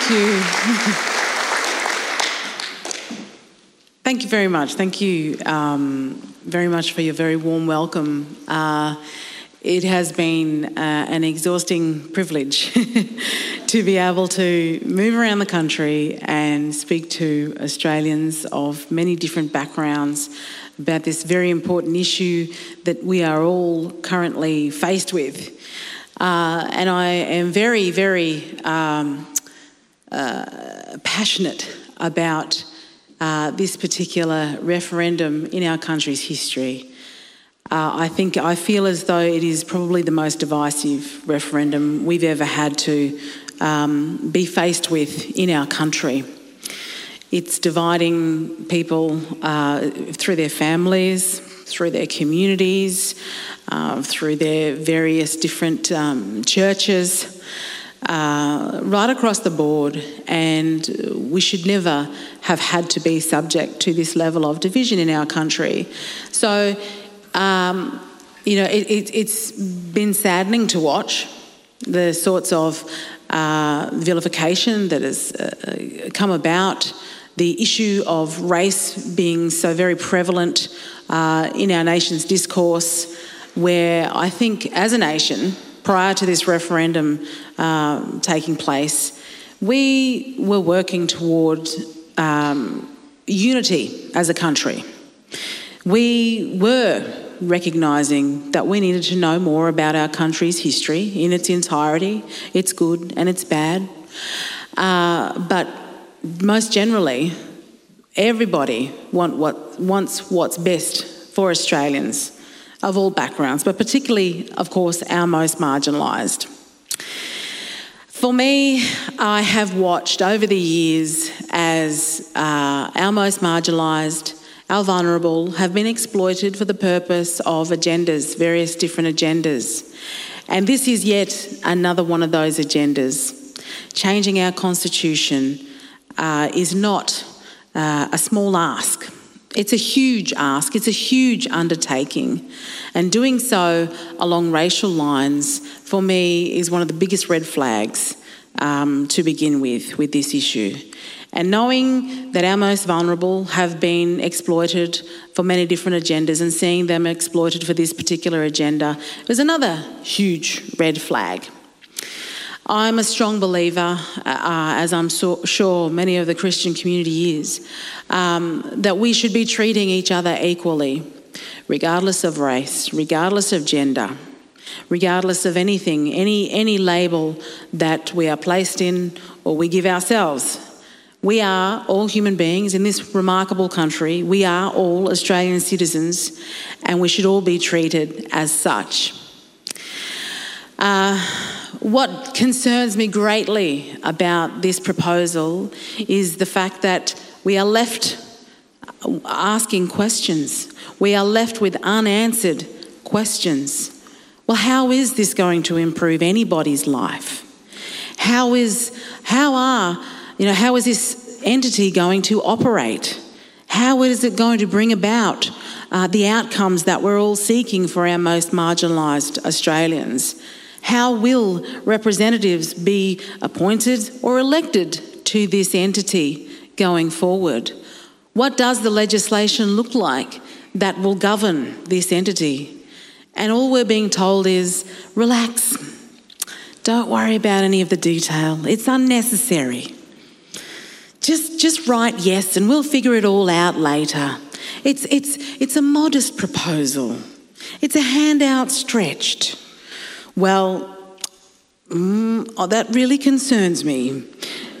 Thank you. Thank you very much. Thank you um, very much for your very warm welcome. Uh, it has been uh, an exhausting privilege to be able to move around the country and speak to Australians of many different backgrounds about this very important issue that we are all currently faced with. Uh, and I am very, very um, passionate about uh, this particular referendum in our country's history. Uh, I think I feel as though it is probably the most divisive referendum we've ever had to um, be faced with in our country. It's dividing people uh, through their families, through their communities, uh, through their various different um, churches, uh, right across the board. And we should never have had to be subject to this level of division in our country. So, um, you know, it, has it, been saddening to watch the sorts of uh, vilification that has uh, come about, the issue of race being so very prevalent uh, in our nation's discourse, where I think as a nation, prior to this referendum um, taking place, we were working towards um, unity as a country. We were recognising that we needed to know more about our country's history in its entirety, its good and its bad. Uh, but most generally, everybody want what, wants what's best for Australians of all backgrounds, but particularly, of course, our most marginalised. For me, I have watched over the years as uh, our most marginalised our vulnerable, have been exploited for the purpose of agendas, various different agendas. And this is yet another one of those agendas. Changing our constitution uh, is not uh, a small ask. It's a huge ask, it's a huge undertaking. And doing so along racial lines, for me, is one of the biggest red flags um, to begin with, with this issue. And knowing that our most vulnerable have been exploited for many different agendas and seeing them exploited for this particular agenda is another huge red flag. I'm a strong believer, uh, as I'm so, sure many of the Christian community is, um, that we should be treating each other equally, regardless of race, regardless of gender, regardless of anything, any, any label that we are placed in or we give ourselves. We are all human beings in this remarkable country. We are all Australian citizens, and we should all be treated as such. Uh, what concerns me greatly about this proposal is the fact that we are left asking questions. We are left with unanswered questions. Well, how is this going to improve anybody's life? How is how are you know, how is this entity going to operate? How is it going to bring about uh, the outcomes that we're all seeking for our most marginalised Australians? How will representatives be appointed or elected to this entity going forward? What does the legislation look like that will govern this entity? And all we're being told is relax, don't worry about any of the detail, it's unnecessary. Just, just write yes and we'll figure it all out later. It's, it's, it's a modest proposal. It's a hand outstretched. Well, mm, oh, that really concerns me.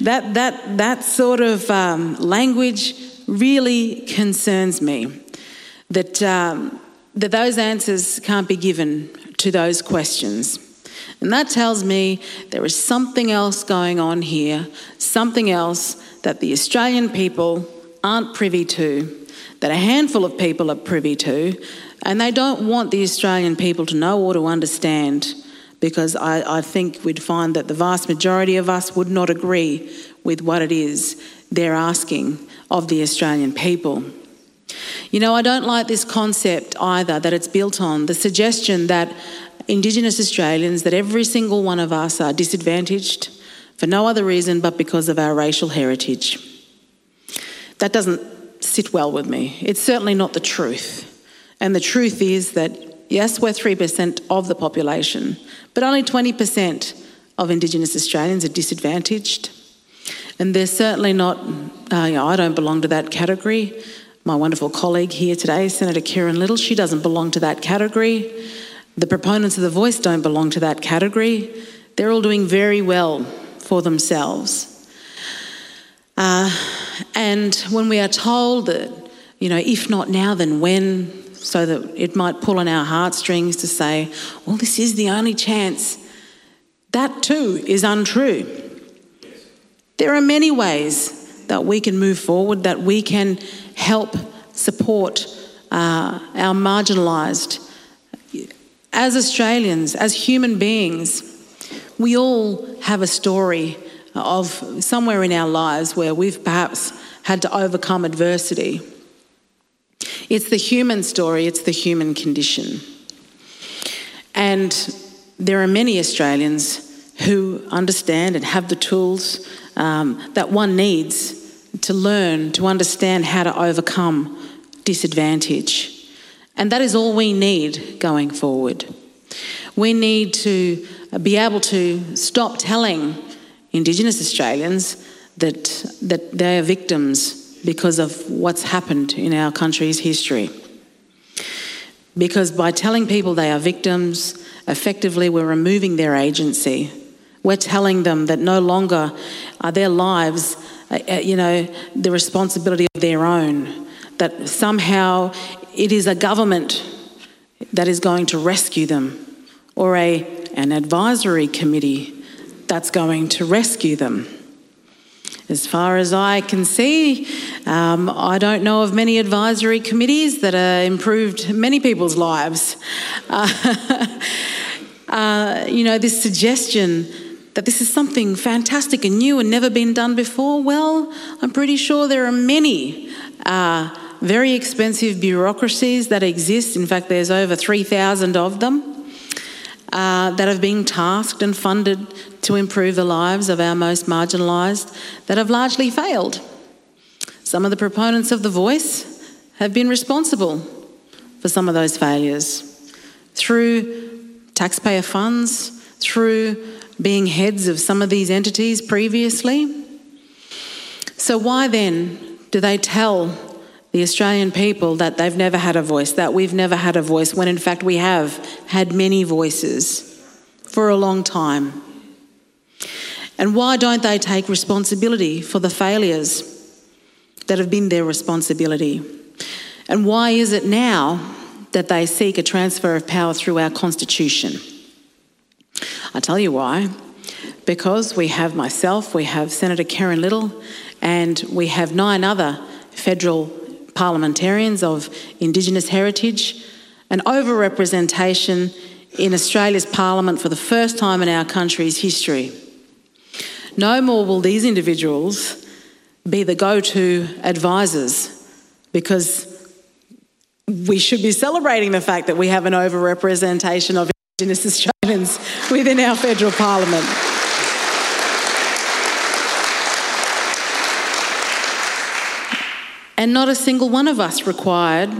that, that, that sort of um, language really concerns me. That, um, that those answers can't be given to those questions. And that tells me there is something else going on here, something else that the Australian people aren't privy to, that a handful of people are privy to, and they don't want the Australian people to know or to understand because I, I think we'd find that the vast majority of us would not agree with what it is they're asking of the Australian people. You know, I don't like this concept either that it's built on the suggestion that Indigenous Australians, that every single one of us are disadvantaged for no other reason but because of our racial heritage. That doesn't sit well with me. It's certainly not the truth. And the truth is that, yes, we're 3% of the population, but only 20% of Indigenous Australians are disadvantaged. And they're certainly not, uh, you know, I don't belong to that category. My wonderful colleague here today, Senator Kerrynne Liddle, she doesn't belong to that category. The proponents of the voice don't belong to that category. They're all doing very well for themselves. Uh, and when we are told that, you know, if not now, then when, so that it might pull on our heartstrings to say, well, this is the only chance, that too is untrue. There are many ways that we can move forward, that we can help support uh, our marginalised. As Australians, as human beings, we all have a story of somewhere in our lives where we've perhaps had to overcome adversity. It's the human story, it's the human condition. And there are many Australians who understand and have the tools um, that one needs to learn to understand how to overcome disadvantage. And that is all we need going forward. We need to be able to stop telling Indigenous Australians that, that they are victims because of what's happened in our country's history. Because by telling people they are victims, effectively we're removing their agency. We're telling them that no longer are their lives, uh, uh you know, the responsibility of their own. That somehow it is a government that is going to rescue them, or a, an advisory committee that's going to rescue them. As far as I can see, um, I don't know of many advisory committees that have improved many people's lives. Uh, uh, you know, this suggestion that this is something fantastic and new and never been done before, well, I'm pretty sure there are many. Uh, very expensive bureaucracies that exist. In fact, there's over 3,000 of them uh, that have been tasked and funded to improve the lives of our most marginalised that have largely failed. Some of the proponents of the voice have been responsible for some of those failures through taxpayer funds, through being heads of some of these entities previously. So, why then do they tell the Australian people that they've never had a voice, that we've never had a voice, when in fact we have had many voices for a long time. And why don't they take responsibility for the failures that have been their responsibility? And why is it now that they seek a transfer of power through our Constitution? I tell you why. Because we have myself, we have Senator Kerrynne Liddle, and we have nine other federal parliamentarians of Indigenous heritage, an overrepresentation in Australia's parliament for the first time in our country's history. No more will these individuals be the go to advisors because we should be celebrating the fact that we have an overrepresentation of Indigenous Australians within our federal parliament. And not a single one of us required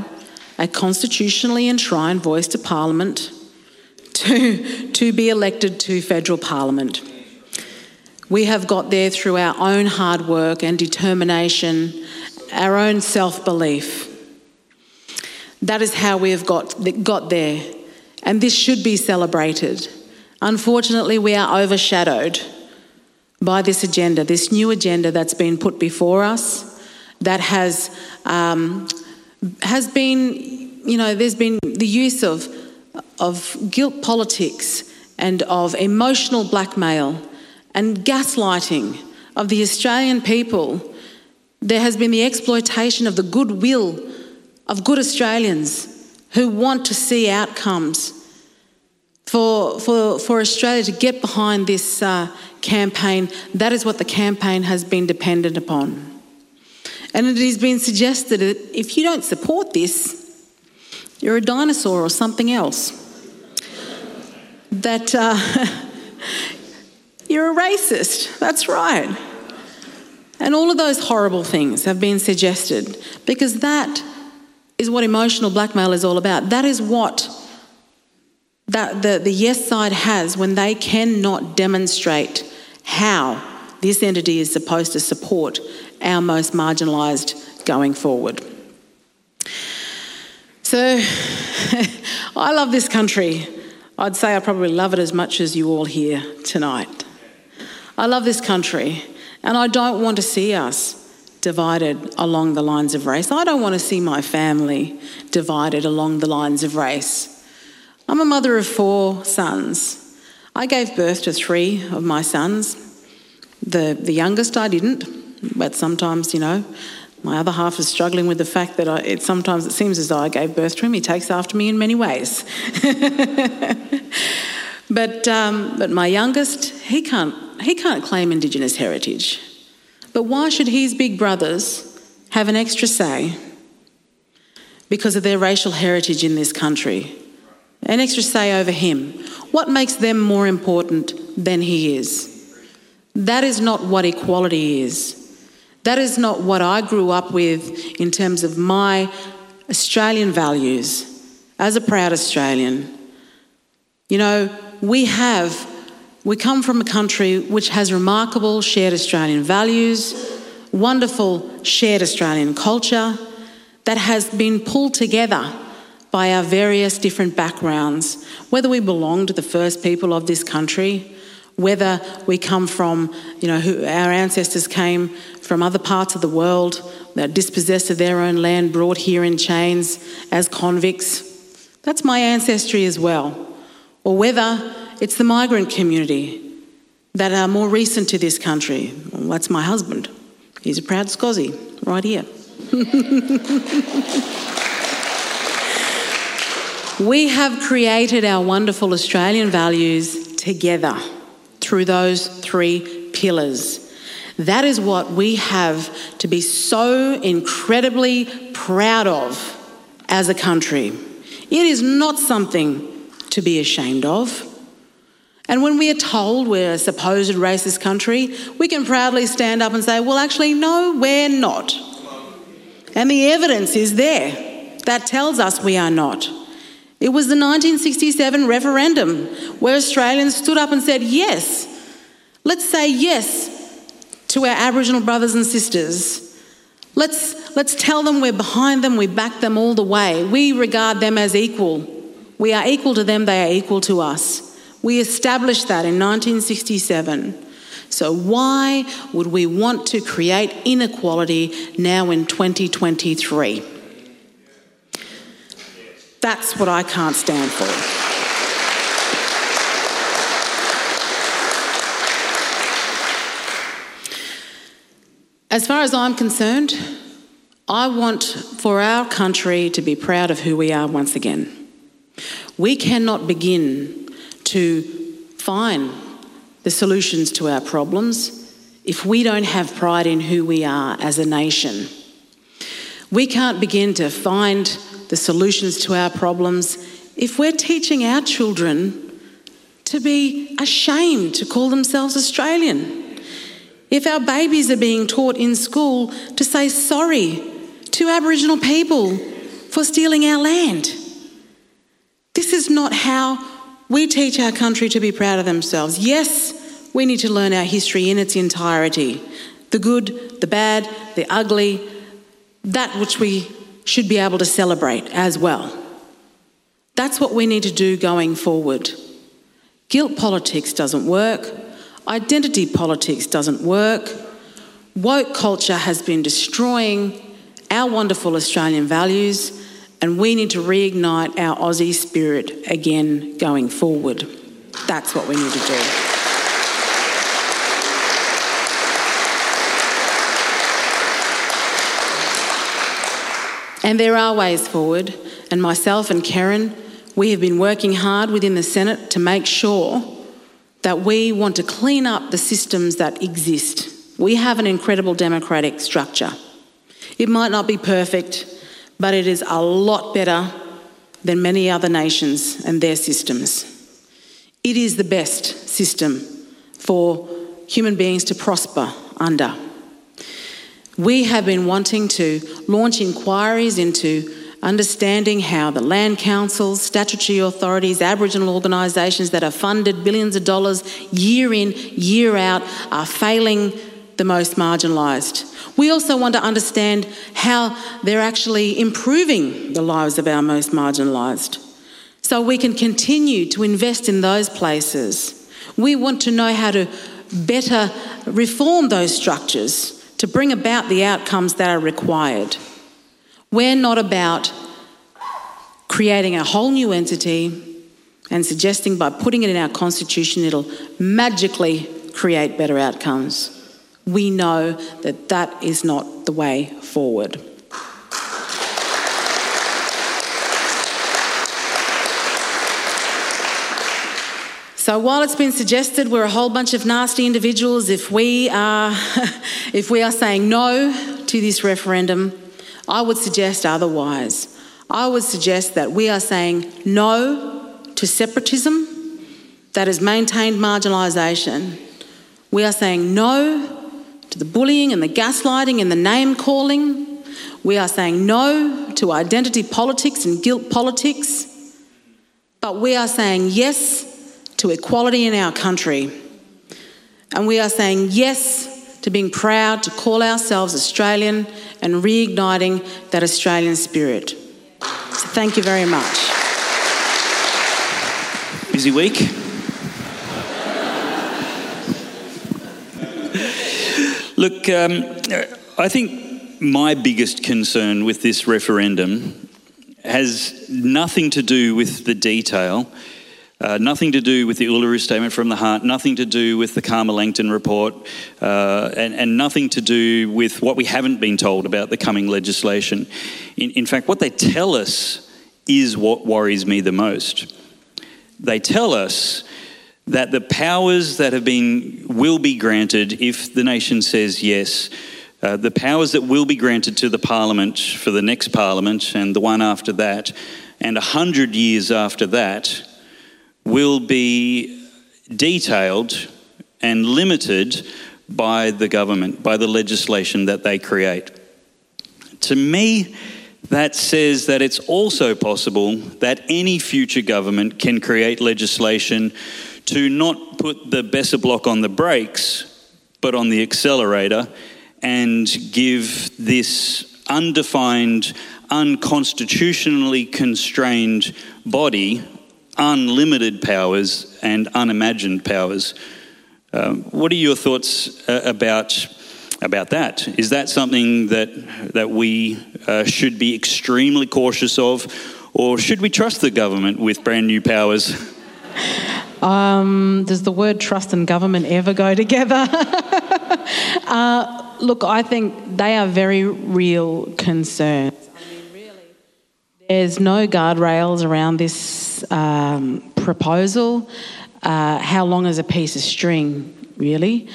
a constitutionally enshrined voice to Parliament to, to be elected to federal Parliament. We have got there through our own hard work and determination, our own self belief. That is how we have got, got there. And this should be celebrated. Unfortunately, we are overshadowed by this agenda, this new agenda that's been put before us that has um, has been, you know, there's been the use of of guilt politics and of emotional blackmail and gaslighting of the Australian people. There has been the exploitation of the goodwill of good Australians who want to see outcomes. For, for, for Australia to get behind this uh, campaign, that is what the campaign has been dependent upon. And it has been suggested that if you don't support this, you're a dinosaur or something else. That, uh, you're a racist. That's right. And all of those horrible things have been suggested because that is what emotional blackmail is all about. That is what that the, the yes side has when they cannot demonstrate how this entity is supposed to support our most marginalised going forward. So I love this country. I'd say I probably love it as much as you all here tonight. I love this country, and I don't want to see us divided along the lines of race. I don't want to see my family divided along the lines of race. I'm a mother of four sons. I gave birth to three of my sons. The, the youngest I didn't, but sometimes, you know, my other half is struggling with the fact that I, it, sometimes it seems as though I gave birth to him. He takes after me in many ways. but, um, but my youngest, he can't, he can't claim Indigenous heritage. But why should his big brothers have an extra say because of their racial heritage in this country? An extra say over him. What makes them more important than he is? That is not what equality is. That is not what I grew up with in terms of my Australian values as a proud Australian. You know, we have, we come from a country which has remarkable shared Australian values, wonderful shared Australian culture that has been pulled together by our various different backgrounds, whether we belong to the first people of this country, whether we come from, you know, who, our ancestors came from other parts of the world, that dispossessed of their own land, brought here in chains as convicts. That's my ancestry as well. Or whether it's the migrant community that are more recent to this country. Well, that's my husband. He's a proud Scozzy, right here. we have created our wonderful Australian values together through those three pillars. That is what we have to be so incredibly proud of as a country. It is not something to be ashamed of. And when we are told we're a supposed racist country, we can proudly stand up and say, well, actually, no, we're not. And the evidence is there that tells us we are not. It was the 1967 referendum where Australians stood up and said, yes, let's say yes to our Aboriginal brothers and sisters. Let's, let's tell them we're behind them, we back them all the way. We regard them as equal. We are equal to them, they are equal to us. We established that in 1967. So, why would we want to create inequality now in 2023? That's what I can't stand for. As far as I'm concerned, I want for our country to be proud of who we are once again. We cannot begin to find the solutions to our problems if we don't have pride in who we are as a nation. We can't begin to find the solutions to our problems if we're teaching our children to be ashamed to call themselves Australian. If our babies are being taught in school to say sorry to Aboriginal people for stealing our land. Not how we teach our country to be proud of themselves. Yes, we need to learn our history in its entirety the good, the bad, the ugly, that which we should be able to celebrate as well. That's what we need to do going forward. Guilt politics doesn't work, identity politics doesn't work. Woke culture has been destroying our wonderful Australian values, and we need to reignite our Aussie spirit again going forward. That's what we need to do. And there are ways forward, and myself and Kerrynne, we have been working hard within the Senate to make sure that we want to clean up the systems that exist. We have an incredible democratic structure. It might not be perfect, but it is a lot better than many other nations and their systems. It is the best system for human beings to prosper under. We have been wanting to launch inquiries into understanding how the land councils, statutory authorities, Aboriginal organisations that are funded billions of dollars year in, year out are failing the most marginalised. We also want to understand how they're actually improving the lives of our most marginalised so we can continue to invest in those places. We want to know how to better reform those structures to bring about the outcomes that are required. We're not about creating a whole new entity and suggesting by putting it in our constitution it'll magically create better outcomes. We know that that is not the way forward. So while it's been suggested we're a whole bunch of nasty individuals if we are if we are saying no to this referendum, I would suggest otherwise. I would suggest that we are saying no to separatism that has maintained marginalisation. We are saying no to the bullying and the gaslighting and the name calling. We are saying no to identity politics and guilt politics. But we are saying yes to equality in our country. And we are saying yes to being proud to call ourselves Australian and reigniting that Australian spirit. So thank you very much. Busy week? Look, um, I think my biggest concern with this referendum has nothing to do with the detail uh, nothing to do with the Uluru Statement from the Heart, nothing to do with the Calma Langton report, uh, and, and, nothing to do with what we haven't been told about the coming legislation. In, in fact, what they tell us is what worries me the most. They tell us that the powers that have been will be granted if the nation says yes. Uh, the powers that will be granted to the parliament for the next parliament and the one after that, and a hundred years after that, will be detailed and limited by the government, by the legislation that they create. To me, that says that it's also possible that any future government can create legislation to not put the Besser block on the brakes, but on the accelerator, and give this undefined, unconstitutionally constrained body unlimited powers and unimagined powers. Um, what are your thoughts uh, about, about that? Is that something that, that we uh, should be extremely cautious of, or should we trust the government with brand new powers? Um, does the word trust and government ever go together? uh, look, I think they are very real concerns. There's no guardrails around this um, proposal. Uh, how long is a piece of string, really?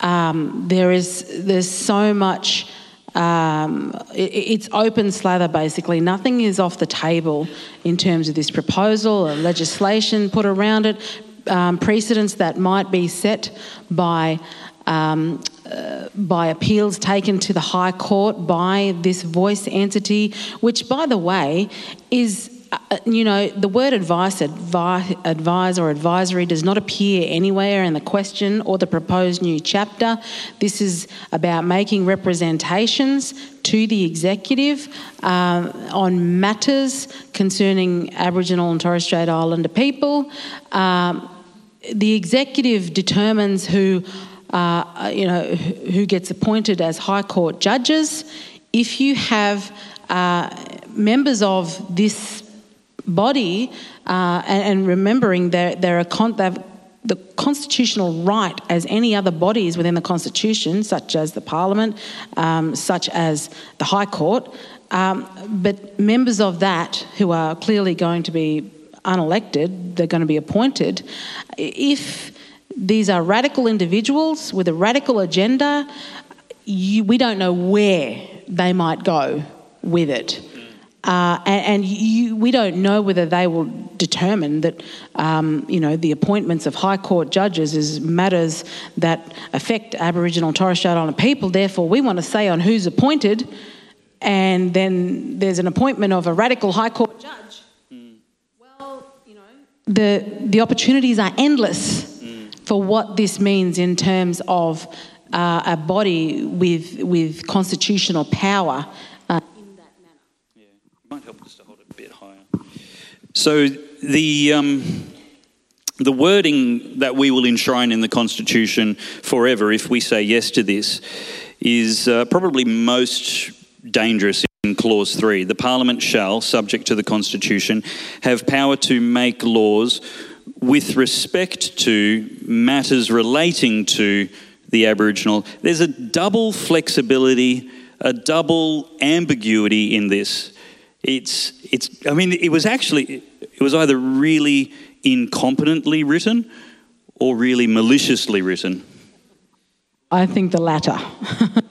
Um, there is there's so much. Um, it, it's open slather basically. Nothing is off the table in terms of this proposal or legislation put around it. Um, precedents that might be set by um, uh, by appeals taken to the High Court by this voice entity, which, by the way, is. Uh, you know, the word advice, advi- advise, or advisory does not appear anywhere in the question or the proposed new chapter. This is about making representations to the executive uh, on matters concerning Aboriginal and Torres Strait Islander people. Um, the executive determines who uh, you know, who gets appointed as High Court judges. If you have uh, members of this body, uh, and, and, remembering they're, they're con- they've the constitutional right as any other bodies within the Constitution, such as the Parliament, um, such as the High Court, um, but members of that who are clearly going to be unelected, they're going to be appointed. If these are radical individuals with a radical agenda. You, we don't know where they might go with it. Uh, and, and you, we don't know whether they will determine that, um, you know, the appointments of High Court judges is matters that affect Aboriginal and Torres Strait Islander people. Therefore, we want to say on who's appointed, and then there's an appointment of a radical High Court judge. Mm. Well, you know, the the opportunities are endless mm. for what this means in terms of uh, a body with with constitutional power might help to hold it a bit higher. So the um, the wording that we will enshrine in the Constitution forever, if we say yes to this, is uh, probably most dangerous in Clause 3. The Parliament shall, subject to the Constitution, have power to make laws with respect to matters relating to the Aboriginal. There's a double flexibility, a double ambiguity in this it's it's i mean it was actually it was either really incompetently written or really maliciously written i think the latter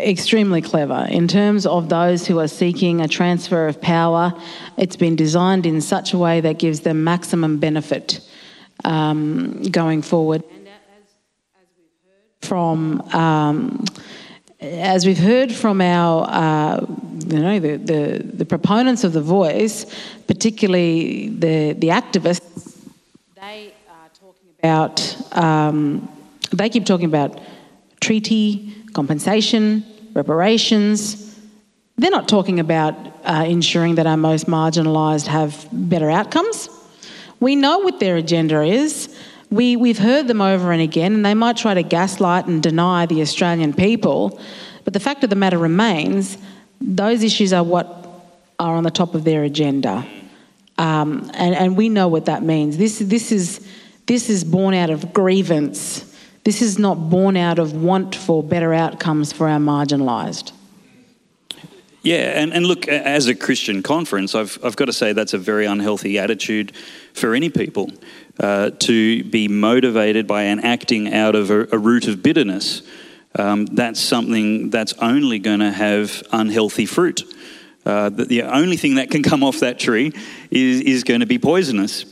extremely clever. In terms of those who are seeking a transfer of power it's been designed in such a way that gives them maximum benefit um, going forward. From um, as we've heard from our, uh, you know, the, the, the, proponents of the voice, particularly the, the activists, they are talking about, um, they keep talking about treaty, compensation, reparations. They're not talking about uh, ensuring that our most marginalised have better outcomes. We know what their agenda is. We, we've heard them over and again, and they might try to gaslight and deny the Australian people. But the fact of the matter remains, those issues are what are on the top of their agenda. Um, and, and we know what that means. This, this, is, this is born out of grievance. This is not born out of want for better outcomes for our marginalised. Yeah, and, and look, as a Christian conference, I've, I've got to say that's a very unhealthy attitude for any people uh, to be motivated by and acting out of a, a root of bitterness. Um, that's something that's only going to have unhealthy fruit. Uh, the only thing that can come off that tree is, is going to be poisonous.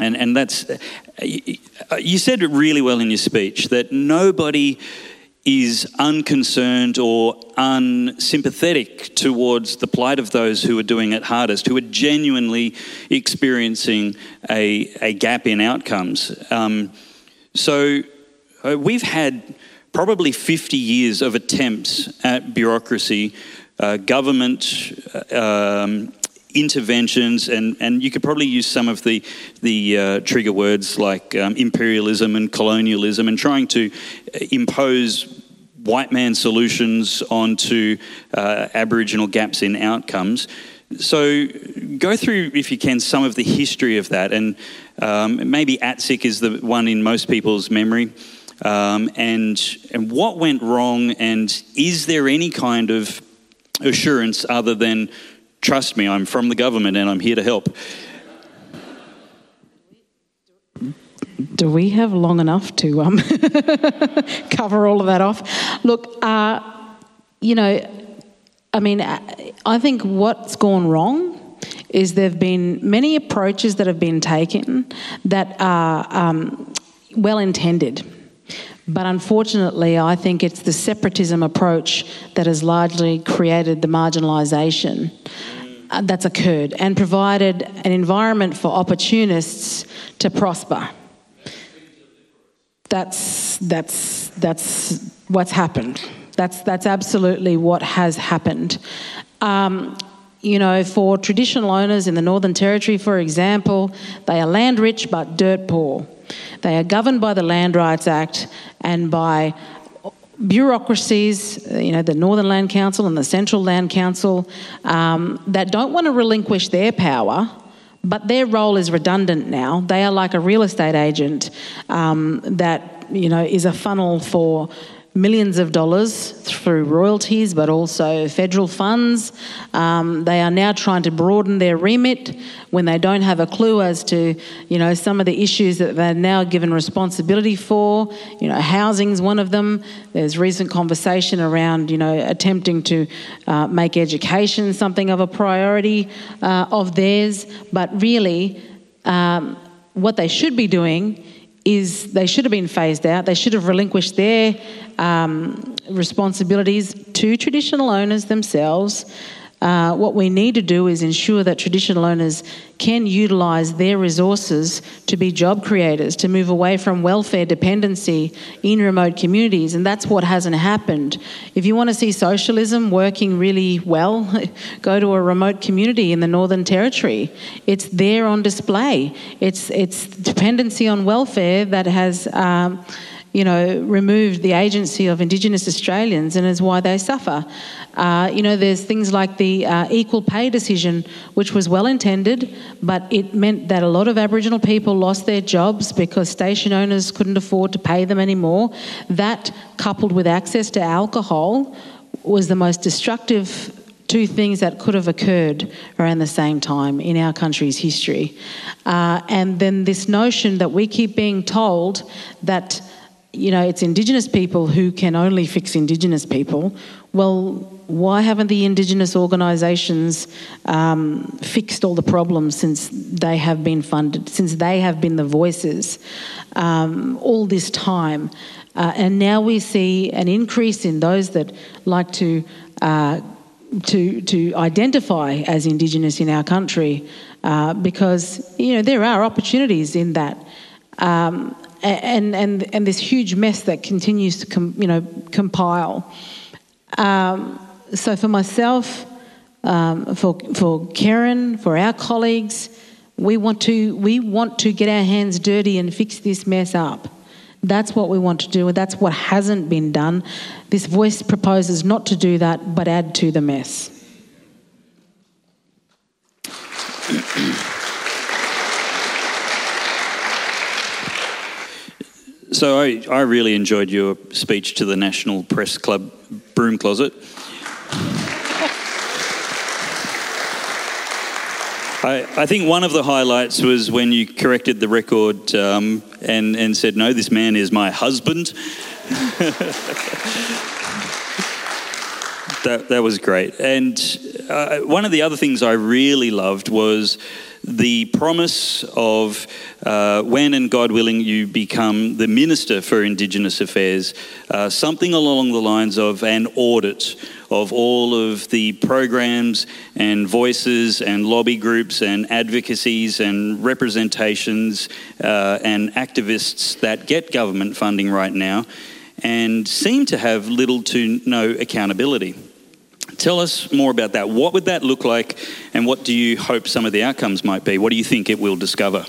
And, and that's, uh, you said it really well in your speech that nobody is unconcerned or unsympathetic towards the plight of those who are doing it hardest, who are genuinely experiencing a, a gap in outcomes. Um, so uh, we've had probably 50 years of attempts at bureaucracy, uh, government. Uh, um, interventions, and, and you could probably use some of the, the uh, trigger words like um, imperialism and colonialism and trying to impose white man solutions onto uh, Aboriginal gaps in outcomes. So, go through, if you can, some of the history of that, and um, maybe ATSIC is the one in most people's memory. Um, and and what went wrong, and is there any kind of assurance other than trust me, I'm from the government and I'm here to help? do we have long enough to um, cover all of that off? Look, uh, you know, I mean, I think what's gone wrong is there have been many approaches that have been taken that are um, well intended. But unfortunately, I think it's the separatism approach that has largely created the marginalisation uh, that's occurred and provided an environment for opportunists to prosper. That's, that's, that's what's happened. That's, that's absolutely what has happened. Um, you know, for traditional owners in the Northern Territory, for example, they are land rich but dirt poor. They are governed by the Land Rights Act and by bureaucracies, you know, the Northern Land Council and the Central Land Council, um, that don't want to relinquish their power but their role is redundant now. They are like a real estate agent um, that you know is a funnel for millions of dollars through royalties, but also federal funds. Um, they are now trying to broaden their remit when they don't have a clue as to, you know, some of the issues that they're now given responsibility for. You know, housing's one of them. There's recent conversation around, you know, attempting to uh, make education something of a priority uh, of theirs, but really, um, what they should be doing is they should have been phased out. They should have relinquished their um, responsibilities to traditional owners themselves. Uh, what we need to do is ensure that traditional owners can utilise their resources to be job creators, to move away from welfare dependency in remote communities, and that's what hasn't happened. If you want to see socialism working really well, go to a remote community in the Northern Territory. It's there on display. It's it's dependency on welfare that has. Um, you know, removed the agency of Indigenous Australians and is why they suffer. Uh, you know, there's things like the uh, equal pay decision, which was well intended, but it meant that a lot of Aboriginal people lost their jobs because station owners couldn't afford to pay them anymore. That, coupled with access to alcohol, was the most destructive two things that could have occurred around the same time in our country's history. Uh, and then this notion that we keep being told that you know, it's Indigenous people who can only fix Indigenous people. Well, why haven't the Indigenous organisations um, fixed all the problems since they have been funded, since they have been the voices um, all this time? Uh, and now we see an increase in those that like to. Uh, to, to identify as Indigenous in our country uh, because you know there are opportunities in that um, and, and, and this huge mess that continues to com, you know, compile. Um, so for myself, um, for, for Kerrynne, for our colleagues, we want, to, we want to get our hands dirty and fix this mess up. That's what we want to do, and that's what hasn't been done. This voice proposes not to do that, but add to the mess. So I, I really enjoyed your speech to the National Press Club broom closet. I, I, think one of the highlights was when you corrected the record um, and, and said, No, this man is my husband. that, that was great. And uh, one of the other things I really loved was the promise of uh, when and God willing you become the Minister for Indigenous Affairs, uh, something along the lines of an audit of all of the programs and voices and lobby groups and advocacies and representations uh, and activists that get government funding right now and seem to have little to no accountability. Tell us more about that. What would that look like, and what do you hope some of the outcomes might be? What do you think it will discover?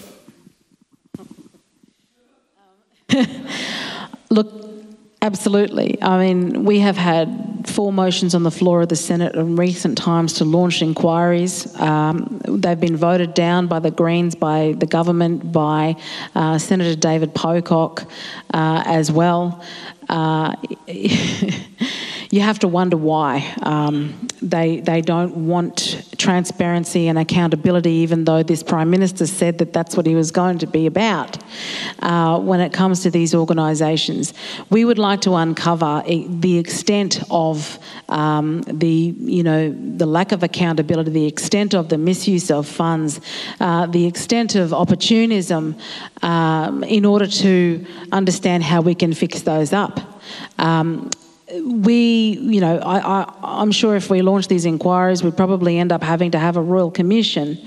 Look, absolutely. I mean, we have had four motions on the floor of the Senate in recent times to launch inquiries. Um, they've been voted down by the Greens, by the government, by uh, Senator David Pocock uh, as well. Uh, you have to wonder why um, they they don't want transparency and accountability, even though this prime minister said that that's what he was going to be about. Uh, when it comes to these organisations, we would like to uncover the extent of um, the you know the lack of accountability, the extent of the misuse of funds, uh, the extent of opportunism, um, in order to understand how we can fix those up. Um, we, you know, I, am sure if we launch these inquiries, we'd probably end up having to have a royal commission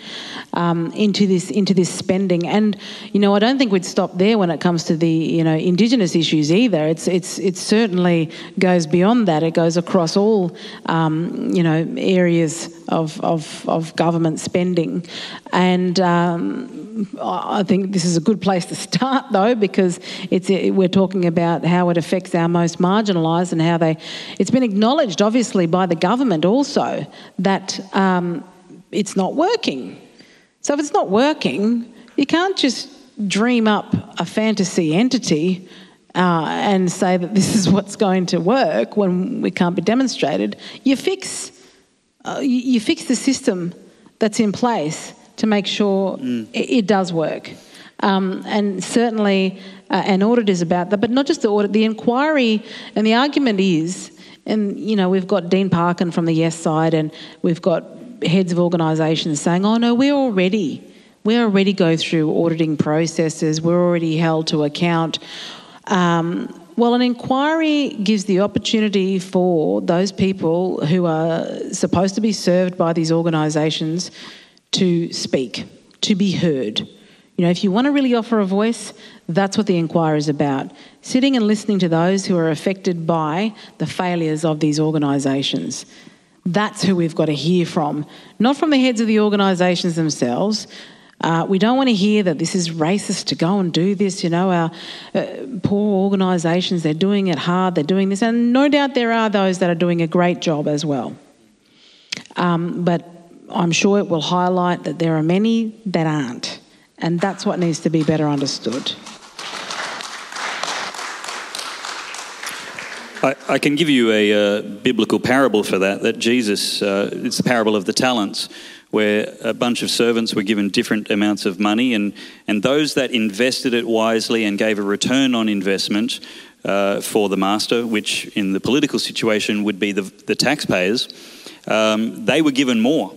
um, into this into this spending. And you know, I don't think we'd stop there when it comes to the you know indigenous issues either. It's it's it certainly goes beyond that. It goes across all um, you know areas of of, of government spending, and. Um, I think this is a good place to start, though, because it's we're talking about how it affects our most marginalised and how they. It's been acknowledged, obviously, by the government also that um, it's not working. So if it's not working, you can't just dream up a fantasy entity uh, and say that this is what's going to work when we can't be demonstrated. You fix, uh, you, you, fix the system that's in place to make sure mm. it, it, does work. Um, and certainly, uh, an audit is about that, but not just the audit, the inquiry, and the argument is, and you know, we've got Dean Parkin from the Yes side, and we've got heads of organisations saying, oh no, we're already, we already go through auditing processes, we're already held to account. Um, well, an inquiry gives the opportunity for those people who are supposed to be served by these organisations to speak, to be heard. You know, if you want to really offer a voice, that's what the inquiry is about. Sitting and listening to those who are affected by the failures of these organisations. That's who we've got to hear from, not from the heads of the organisations themselves. Uh, we don't want to hear that this is racist to go and do this. You know, our uh, poor organisations, they're doing it hard, they're doing this. And no doubt there are those that are doing a great job as well. Um, but I'm sure it will highlight that there are many that aren't. And that's what needs to be better understood. I, I can give you a uh, biblical parable for that, that Jesus, uh, it's the parable of the talents, where a bunch of servants were given different amounts of money, and, and those that invested it wisely and gave a return on investment uh, for the master, which in the political situation would be the, the taxpayers, um, they were given more.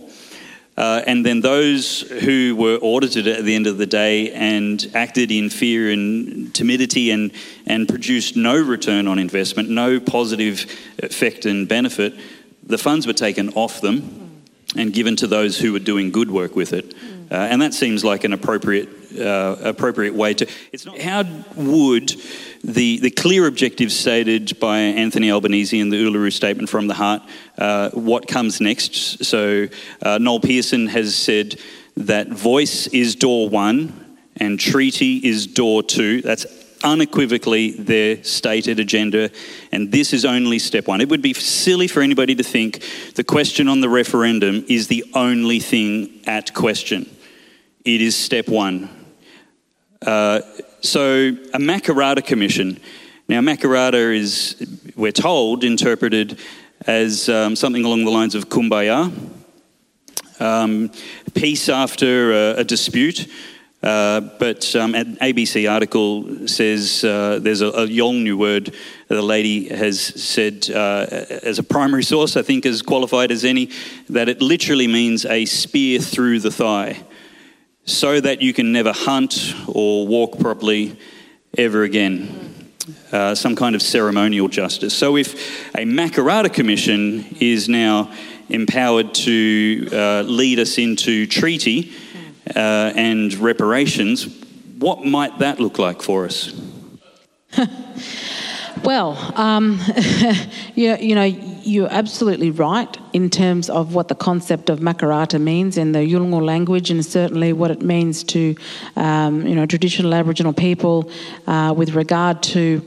Uh, and then those who were audited at the end of the day and acted in fear and timidity and, and produced no return on investment, no positive effect and benefit, the funds were taken off them and given to those who are doing good work with it. Uh, and that seems like an appropriate, uh, appropriate way to. It's not. How would the, the clear objectives stated by Anthony Albanese in the Uluru Statement from the Heart, uh, what comes next? So, uh, Noel Pearson has said that voice is door one and treaty is door two. That's unequivocally their stated agenda, and this is only step one. It would be silly for anybody to think the question on the referendum is the only thing at question. It is step one. Uh, so, a Makarrata Commission. Now, Makarrata is, we're told, interpreted as um, something along the lines of kumbaya, um, peace after a, a dispute. Uh, but um, an ABC article says uh, there's a, a Yolngu word the lady has said uh, as a primary source, I think as qualified as any, that it literally means a spear through the thigh so that you can never hunt or walk properly ever again. Uh, some kind of ceremonial justice. So, if a Makarrata Commission is now empowered to uh, lead us into treaty uh, and reparations, what might that look like for us? well, um, you, you know, you're absolutely right in terms of what the concept of makarrata means in the Yolngu language, and certainly what it means to, um, you know, traditional Aboriginal people uh, with regard to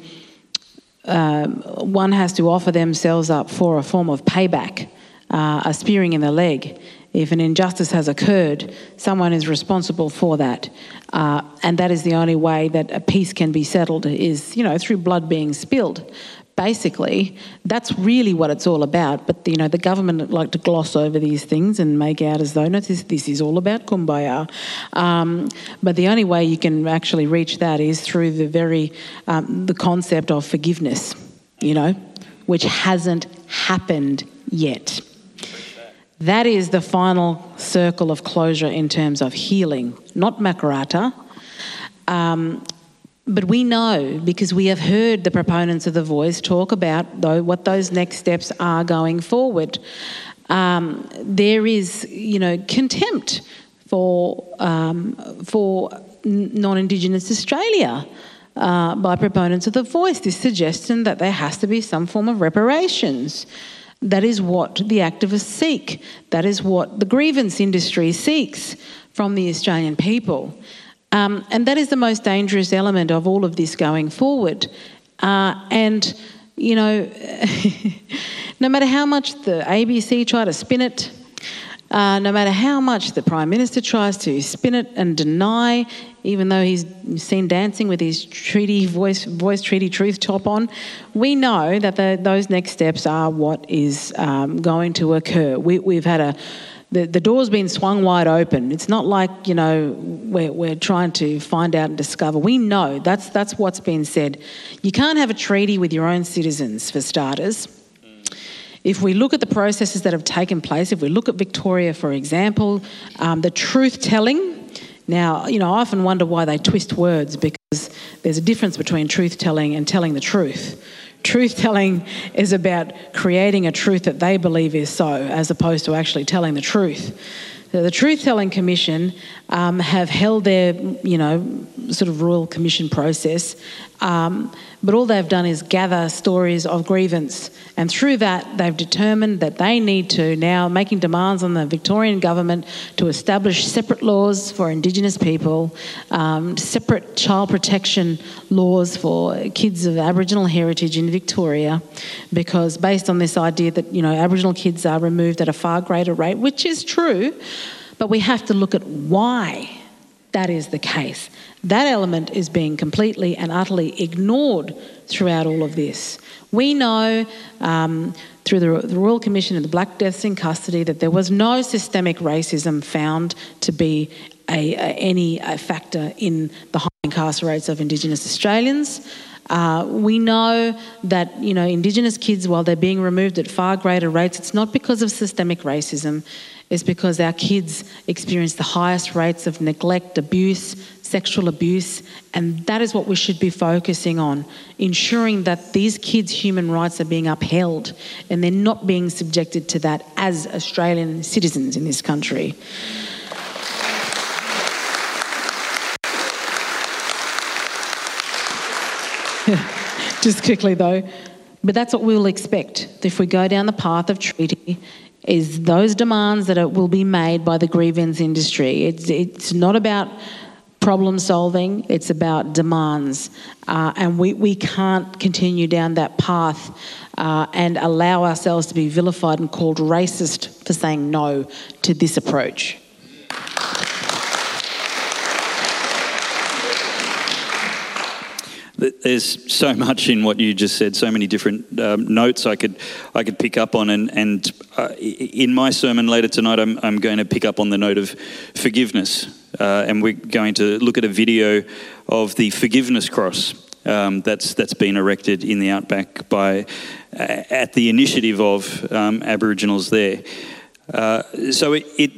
um, one has to offer themselves up for a form of payback, uh, a spearing in the leg. If an injustice has occurred, someone is responsible for that, uh, and that is the only way that a peace can be settled is, you know, through blood being spilled. Basically that's really what it's all about. But you know the government like to gloss over these things and make out as though no this, this is all about kumbaya. Um, but the only way you can actually reach that is through the very um, the concept of forgiveness you know which hasn't happened yet that is the final circle of closure in terms of healing not Makarrata. um, but we know because we have heard the proponents of the voice talk about though what those next steps are going forward. Um, there is, you know, contempt for um, for non-Indigenous Australia. Uh, by proponents of the voice, this suggestion that there has to be some form of reparations. That is what the activists seek. That is what the grievance industry seeks from the Australian people. Um, and that is the most dangerous element of all of this going forward. Uh, and, you know, no matter how much the ABC try to spin it, uh, no matter how much the Prime Minister tries to spin it and deny, even though he's seen dancing with his treaty voice, voice treaty truth top on, we know that the, those next steps are what is um, going to occur. We, we've had a the, the door's been swung wide open. It's not like, you know, we're, we're trying to find out and discover. We know that's, that's what's been said. You can't have a treaty with your own citizens, for starters. If we look at the processes that have taken place, if we look at Victoria, for example, um, the truth telling, now, you know, I often wonder why they twist words because there's a difference between truth telling and telling the truth. Truth telling is about creating a truth that they believe is so, as opposed to actually telling the truth. The Truth Telling Commission um, have held their, you know, sort of royal commission process, um, but all they've done is gather stories of grievance, and through that they've determined that they need to now making demands on the Victorian government to establish separate laws for Indigenous people, um, separate child protection laws for kids of Aboriginal heritage in Victoria, because based on this idea that you know Aboriginal kids are removed at a far greater rate, which is true. But we have to look at why that is the case. That element is being completely and utterly ignored throughout all of this. We know um, through the, the, Royal Commission of the Black Deaths in Custody that there was no systemic racism found to be a, a, any a factor in the high incarceration rates of Indigenous Australians. Uh, we know that you know Indigenous kids, while they're being removed at far greater rates, it's not because of systemic racism is because our kids experience the highest rates of neglect, abuse, sexual abuse, and that is what we should be focusing on ensuring that these kids' human rights are being upheld and they're not being subjected to that as Australian citizens in this country. Just quickly though, but that's what we'll expect if we go down the path of treaty is those demands that will be made by the grievance industry. It's, it's not about problem solving, it's about demands. Uh, and we, we can't continue down that path uh, and allow ourselves to be vilified and called racist for saying no to this approach. There's so much in what you just said, so many different um, notes I could I could pick up on, and and uh, in my sermon later tonight, I'm I'm going to pick up on the note of forgiveness, uh, and we're going to look at a video of the forgiveness cross um, that's that's been erected in the outback by uh, at the initiative of um, Aboriginals there. Uh, so it, it,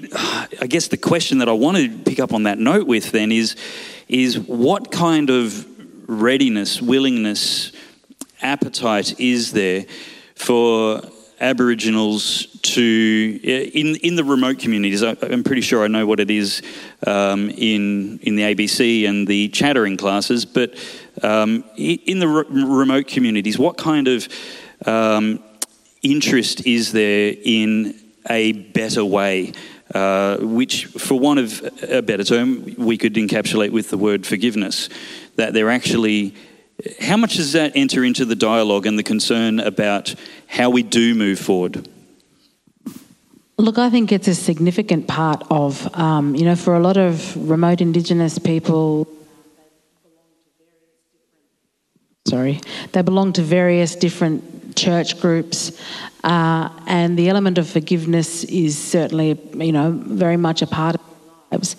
I guess the question that I want to pick up on that note with then is, is what kind of readiness, willingness, appetite is there for Aboriginals to in in the remote communities. I, am pretty sure I know what it is um, in in the ABC and the chattering classes, but um, in the re- remote communities, what kind of um, interest is there in a better way? Uh, which, for want of a better term, we could encapsulate with the word forgiveness that they're actually how much does that enter into the dialogue and the concern about how we do move forward? Look, I think it's a significant part of, um, you know, for a lot of remote Indigenous people, sorry, they belong to various different church groups, uh, and the element of forgiveness is certainly, you know, very much a part of their lives.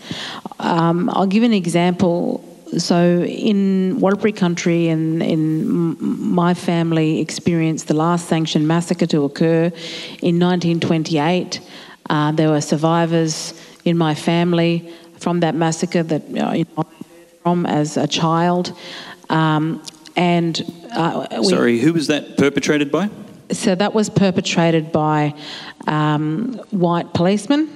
Um, I'll give an example so in Warlpiri country and in my family experienced the last sanctioned massacre to occur in 1928. Uh, there were survivors in my family from that massacre that you know, from as a child. Um, and uh, we, sorry, who was that perpetrated by? So that was perpetrated by um, white policemen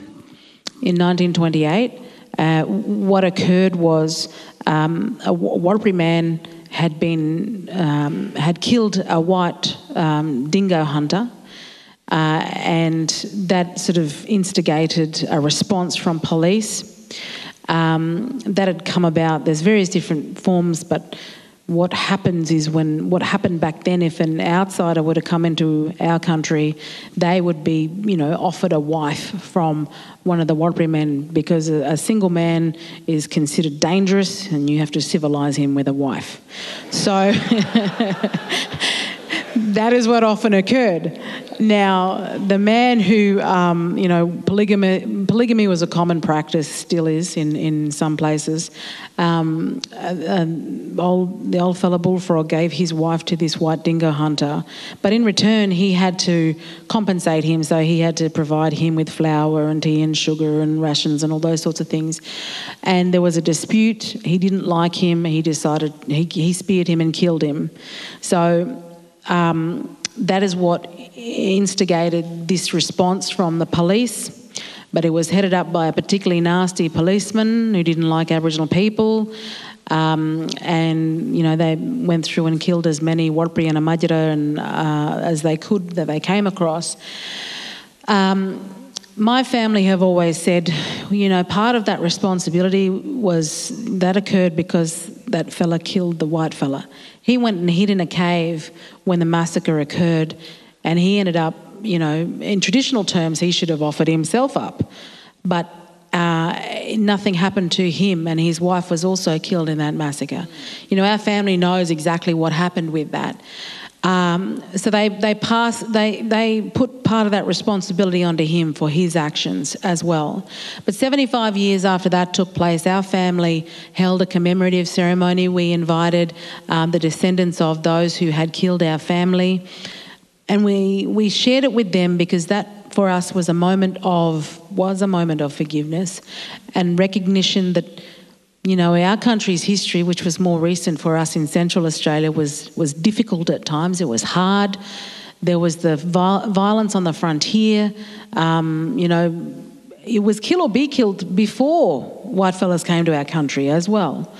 in 1928. Uh, what occurred was um, a Warlpiri man had been um, had killed a white um, dingo hunter, uh, and that sort of instigated a response from police. Um, that had come about. There's various different forms, but what happens is when what happened back then, if an outsider were to come into our country, they would be, you know, offered a wife from one of the Warlpiri men because a, a single man is considered dangerous and you have to civilize him with a wife. So that is what often occurred. Now, the man who, um, you know, polygamy, polygamy was a common practice, still is in, in some places. Um, uh, old, the old fella bullfrog gave his wife to this white dingo hunter, but in return, he had to compensate him, so he had to provide him with flour and tea and sugar and rations and all those sorts of things. And there was a dispute. He didn't like him. He decided, he, he speared him and killed him. So, um, that is what instigated this response from the police. But it was headed up by a particularly nasty policeman who didn't like Aboriginal people. Um, and you know they went through and killed as many Warlpiri and Anmatyerre and uh, as they could that they came across. Um, my family have always said, you know, part of that responsibility was that occurred because that fella killed the white fella. He went and hid in a cave when the massacre occurred, and he ended up, you know, in traditional terms, he should have offered himself up. But uh, nothing happened to him, and his wife was also killed in that massacre. You know, our family knows exactly what happened with that. Um, so they they pass they they put part of that responsibility onto him for his actions as well. But 75 years after that took place, our family held a commemorative ceremony. We invited um, the descendants of those who had killed our family, and we we shared it with them because that for us was a moment of was a moment of forgiveness and recognition that you know, our country's history, which was more recent for us in Central Australia, was, was difficult at times. It was hard. There was the violence on the frontier. Um, you know, it was kill or be killed before whitefellas came to our country as well.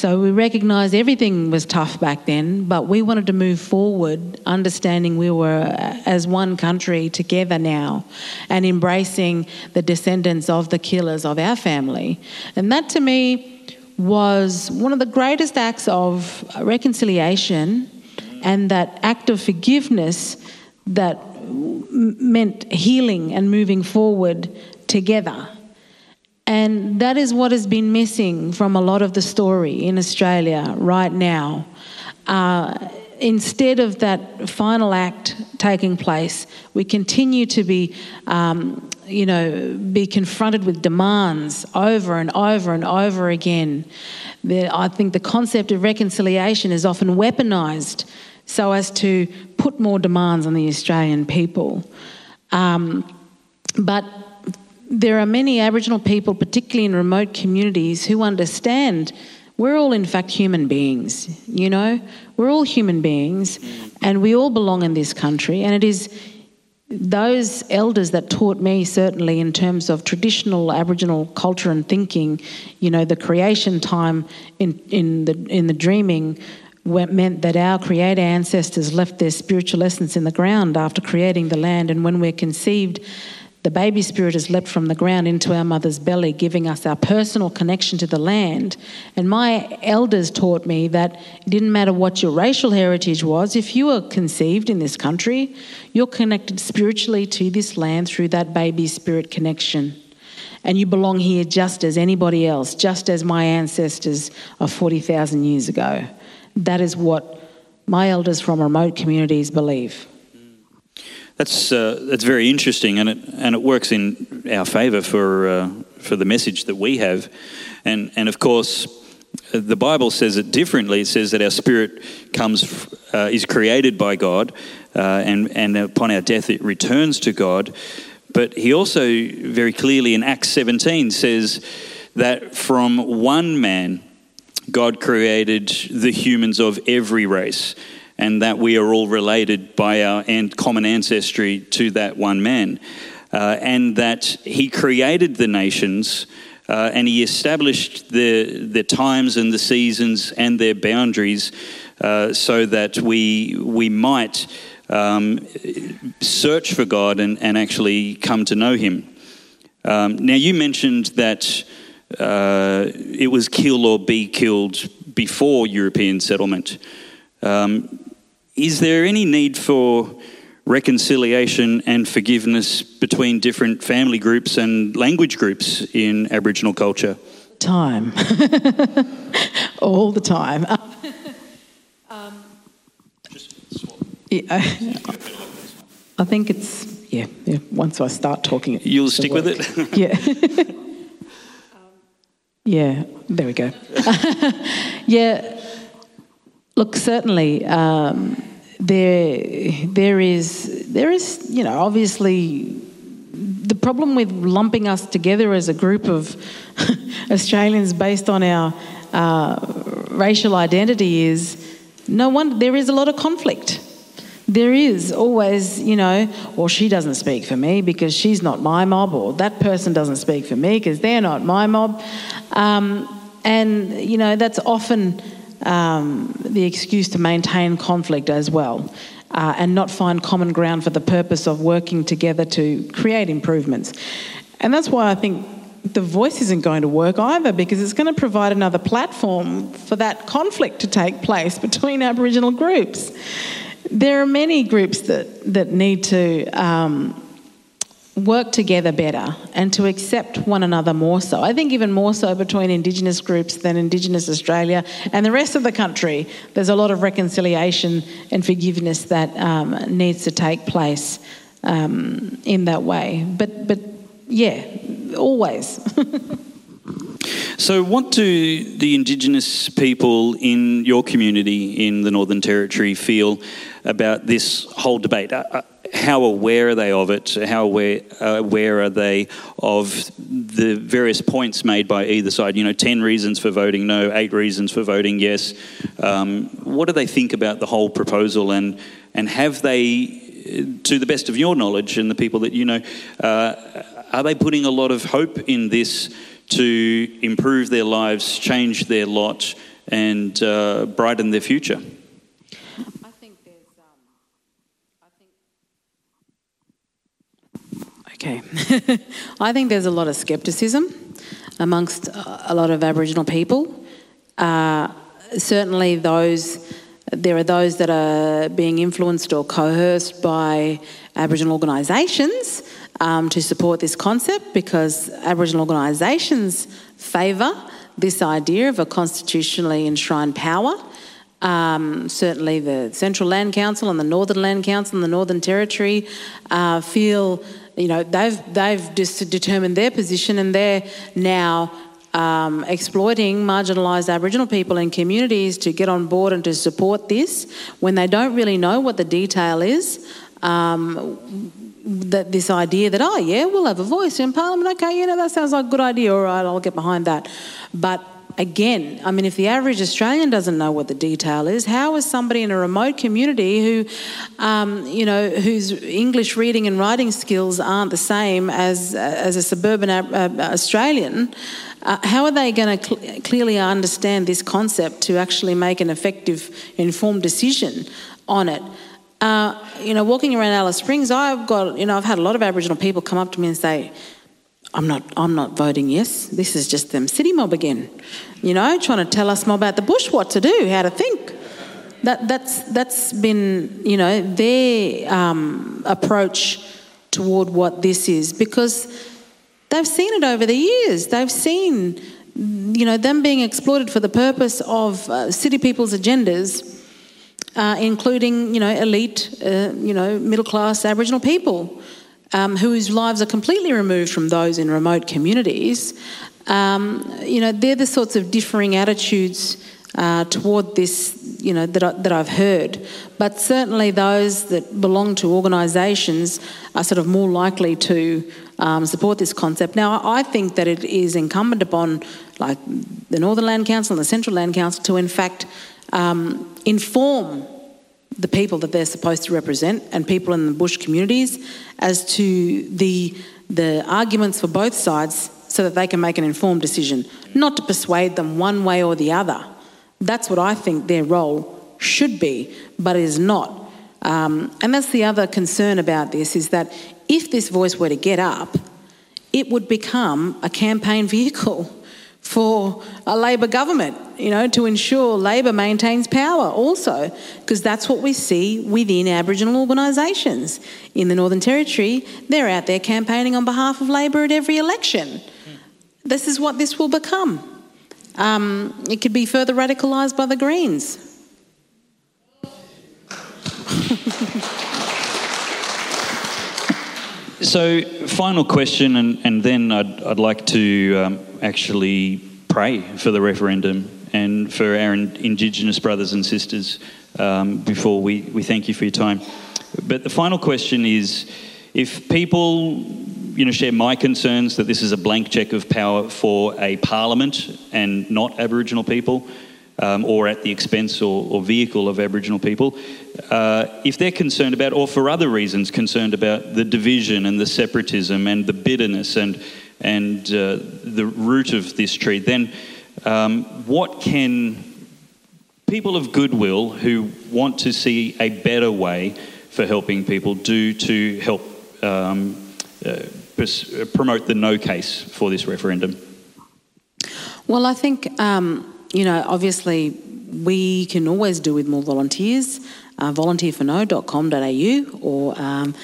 So we recognised everything was tough back then, but we wanted to move forward, understanding we were uh, as one country together now and embracing the descendants of the killers of our family. And that to me was one of the greatest acts of reconciliation and that act of forgiveness that meant healing and moving forward together. And that is what has been missing from a lot of the story in Australia right now. Uh, instead of that final act taking place, we continue to be, um, you know, be confronted with demands over and over and over again. I think the concept of reconciliation is often weaponized so as to put more demands on the Australian people. Um, but there are many Aboriginal people, particularly in remote communities, who understand we're all, in fact, human beings. You know, we're all human beings and we all belong in this country. And it is those elders that taught me, certainly in terms of traditional Aboriginal culture and thinking, you know, the creation time in, in, the, in the dreaming meant that our creator ancestors left their spiritual essence in the ground after creating the land. And when we're conceived, the baby spirit has leapt from the ground into our mother's belly, giving us our personal connection to the land. And my elders taught me that it didn't matter what your racial heritage was, if you were conceived in this country, you're connected spiritually to this land through that baby spirit connection. And you belong here just as anybody else, just as my ancestors of 40,000 years ago. That is what my elders from remote communities believe. That's uh, that's very interesting, and it and it works in our favour for uh, for the message that we have, and and of course, the Bible says it differently. It says that our spirit comes uh, is created by God, uh, and and upon our death it returns to God. But he also very clearly in Acts 17 says that from one man God created the humans of every race and that we are all related by our common ancestry to that one man. Uh, and that he created the nations uh, and he established the, the times and the seasons and their boundaries uh, so that we, we might um, search for God and, and actually come to know him. Um, now, you mentioned that uh, it was kill or be killed before European settlement. Um, is there any need for reconciliation and forgiveness between different family groups and language groups in Aboriginal culture? Time. All the time. um, yeah, I, think it's, yeah, yeah, once I start talking. You'll stick work. with it? yeah. yeah, there we go. yeah, look, certainly. Um, there, there is, there is, you know, obviously the problem with lumping us together as a group of Australians based on our uh, racial identity is no one, there is a lot of conflict. There is always, you know, well, she doesn't speak for me because she's not my mob, or that person doesn't speak for me because they're not my mob. Um, and, you know, that's often um, the excuse to maintain conflict as well. Uh, and not find common ground for the purpose of working together to create improvements. And that's why I think the voice isn't going to work either because it's going to provide another platform for that conflict to take place between Aboriginal groups. There are many groups that, that need to um, work together better and to accept one another more so. I think even more so between Indigenous groups than Indigenous Australia and the rest of the country. There's a lot of reconciliation and forgiveness that um, needs to take place um, in that way. But, but yeah, always. so, what do the Indigenous people in your community in the Northern Territory feel about this whole debate? Uh, uh, how aware are they of it? How aware, aware are they of the various points made by either side? You know, 10 reasons for voting no, 8 reasons for voting yes. Um, what do they think about the whole proposal and, and have they, to the best of your knowledge and the people that you know, uh, are they putting a lot of hope in this to improve their lives, change their lot, and uh, brighten their future? Okay. I think there's a lot of skepticism amongst a lot of Aboriginal people. Uh, certainly, those there are those that are being influenced or coerced by Aboriginal organisations um, to support this concept because Aboriginal organisations favour this idea of a constitutionally enshrined power. Um, certainly, the Central Land Council and the Northern Land Council and the Northern Territory uh, feel you know, they've, they've just determined their position and they're now um, exploiting marginalised Aboriginal people and communities to get on board and to support this when they don't really know what the detail is. Um, that this idea that oh yeah we'll have a voice in Parliament okay you know that sounds like a good idea all right I'll get behind that but again, I mean, if the average Australian doesn't know what the detail is, how is somebody in a remote community who, um, you know, whose English reading and writing skills aren't the same as as a suburban uh, Australian? Uh, how are they going to cl- clearly understand this concept to actually make an effective, informed decision on it? Uh, you know, walking around Alice Springs, I've got, you know, I've had a lot of Aboriginal people come up to me and say, I'm not, I'm not voting yes. This is just them city mob again. You know, trying to tell us more about the bush, what to do, how to think. That, that's, that's been, you know, their um, approach toward what this is because they've seen it over the years. They've seen, you know, them being exploited for the purpose of uh, city people's agendas, uh, including, you know, elite, uh, you know, middle class Aboriginal people um, whose lives are completely removed from those in remote communities, um, you know, they're the sorts of differing attitudes uh, toward this, you know, that, I, that I've heard. But certainly those that belong to organisations are sort of more likely to um, support this concept. Now, I think that it is incumbent upon, like the Northern Land Council and the Central Land Council, to in fact um, inform the people that they're supposed to represent and people in the bush communities as to the, the arguments for both sides so that they can make an informed decision, not to persuade them one way or the other. That's what I think their role should be, but it is not. Um, and that's the other concern about this is that if this voice were to get up, it would become a campaign vehicle for a Labor government, you know, to ensure Labor maintains power also, because that's what we see within Aboriginal organisations. In the Northern Territory, they're out there campaigning on behalf of Labor at every election. This is what this will become. Um, it could be further radicalised by the Greens. so, final question, and, and then I'd, I'd like to um, actually pray for the referendum and for our Indigenous brothers and sisters um, before we, we thank you for your time. But the final question is if people you know, share my concerns that this is a blank check of power for a parliament and not Aboriginal people, um, or at the expense or, or vehicle of Aboriginal people, uh, if they're concerned about, or for other reasons concerned about the division and the separatism and the bitterness and and uh, the root of this tree, then um, what can people of goodwill who want to see a better way for helping people do to help um, uh, promote the no case for this referendum? Well, I think, um, you know, obviously we can always do with more volunteers. Uh, volunteerforno.com.au or um,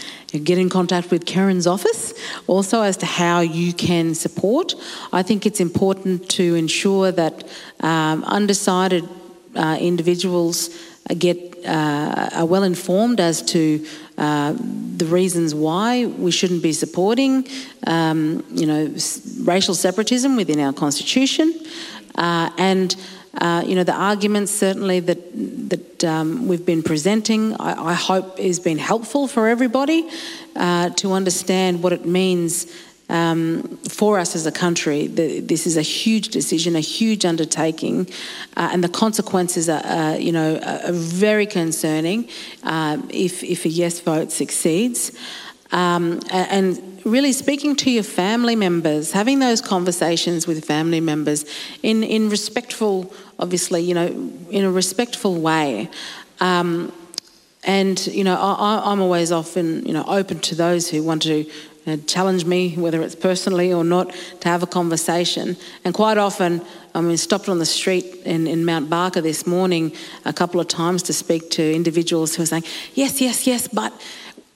get in contact with Kerrynne's office also as to how you can support. I think it's important to ensure that um, undecided uh, individuals get uh, are well informed as to the reasons why we shouldn't be supporting, um, you know, racial separatism within our constitution, uh, and uh, you know the arguments certainly that that um, we've been presenting. I, I, hope has been helpful for everybody uh, to understand what it means um, for us as a country. The, this is a huge decision, a huge undertaking, uh, and the consequences are, uh, you know, are very concerning um, if, if a yes vote succeeds. Um, and really speaking to your family members, having those conversations with family members in, in respectful, obviously, you know, in a respectful way. Um, and you know, I, am always often you know open to those who want to uh, challenge me, whether it's personally or not, to have a conversation. And quite often, I mean, stopped on the street in, in Mount Barker this morning a couple of times to speak to individuals who are saying, yes, yes, yes, but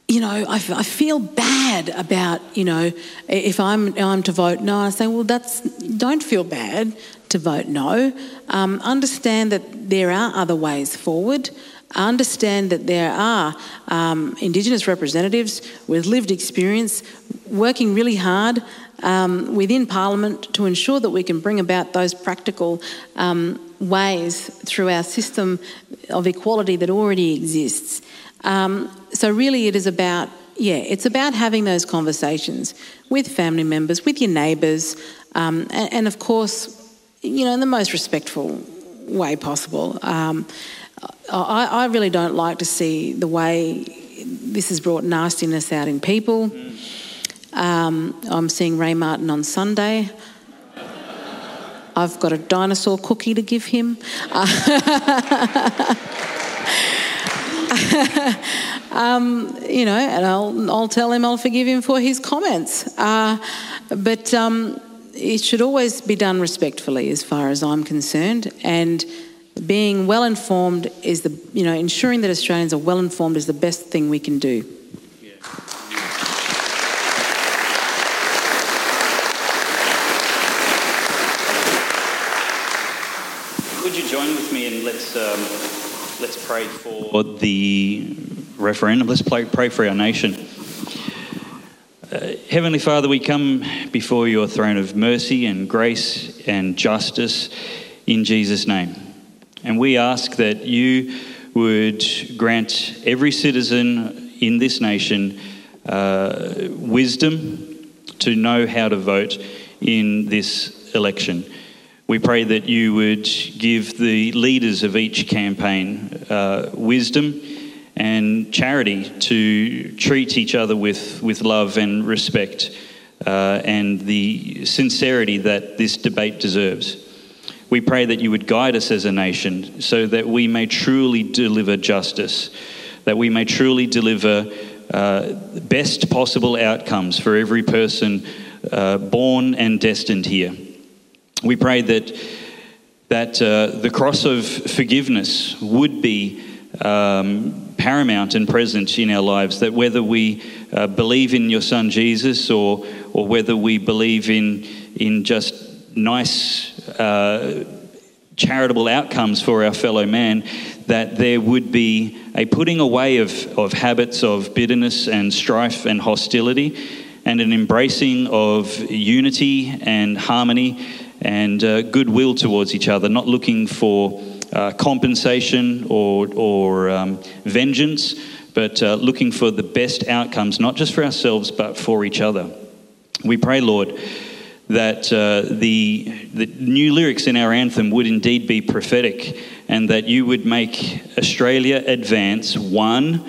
you know, I, I feel bad about, you know, if I'm, I'm to vote no. I say, well, that's, don't feel bad to vote no. Um, understand that there are other ways forward understand that there are um, Indigenous representatives with lived experience working really hard um, within Parliament to ensure that we can bring about those practical um, ways through our system of equality that already exists. Um, so, really, it is about yeah, it's about having those conversations with family members, with your neighbours, um, and, and, of course, you know, in the most respectful way possible. Um, I, I really don't like to see the way this has brought nastiness out in people. Um, I'm seeing Ray Martin on Sunday. I've got a dinosaur cookie to give him. um, you know, and I'll, I'll tell him I'll forgive him for his comments. Uh, but um, it should always be done respectfully, as far as I'm concerned. And being well informed is the, you know, ensuring that Australians are well informed is the best thing we can do. Would you join with me and let's um, let's pray for the referendum. Let's pray, pray for our nation. Uh, Heavenly Father, we come before your throne of mercy and grace and justice in Jesus' name. And we ask that you would grant every citizen in this nation uh, wisdom to know how to vote in this election. We pray that you would give the leaders of each campaign uh, wisdom and charity to treat each other with, with love and respect uh, and the sincerity that this debate deserves. We pray that you would guide us as a nation so that we may truly deliver justice, that we may truly deliver uh, best possible outcomes for every person uh, born and destined here. We pray that, that uh, the cross of forgiveness would be um, paramount and present in our lives, that whether we uh, believe in your son Jesus or, or whether we believe in, in just nice uh, charitable outcomes for our fellow man, that there would be a putting away of, of habits of bitterness and strife and hostility, and an embracing of unity and harmony and uh, goodwill towards each other, not looking for uh, compensation or, or um, vengeance, but uh, looking for the best outcomes, not just for ourselves, but for each other. We pray, Lord, that uh, the, the new lyrics in our anthem would indeed be prophetic and that you would make Australia advance one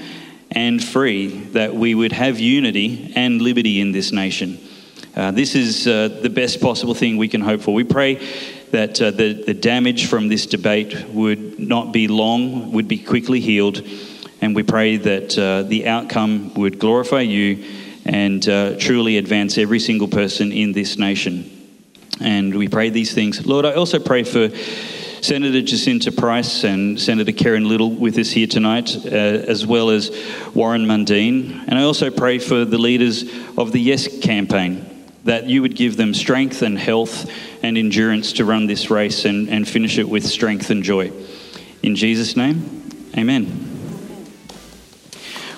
and free, that we would have unity and liberty in this nation. Uh, this is uh, the best possible thing we can hope for. We pray that uh, the, the damage from this debate would not be long, would be quickly healed, and we pray that uh, the outcome would glorify you and uh, truly advance every single person in this nation. And we pray these things. Lord, I also pray for Senator Jacinta Price and Senator Kerrynne Liddle with us here tonight, uh, as well as Warren Mundine. And I also pray for the leaders of the Yes campaign, that you would give them strength and health and endurance to run this race and, and finish it with strength and joy. In Jesus' name, amen.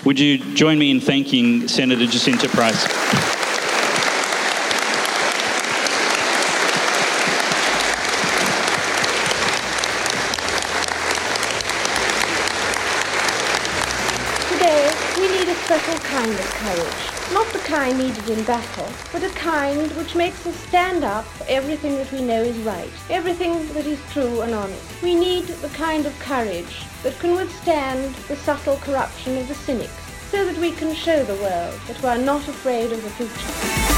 Would you join me in thanking Senator Jacinta Price? Today, we need a special kind of courage. Not needed in battle, but a kind which makes us stand up for everything that we know is right, everything that is true and honest. We need the kind of courage that can withstand the subtle corruption of the cynics, so that we can show the world that we are not afraid of the future.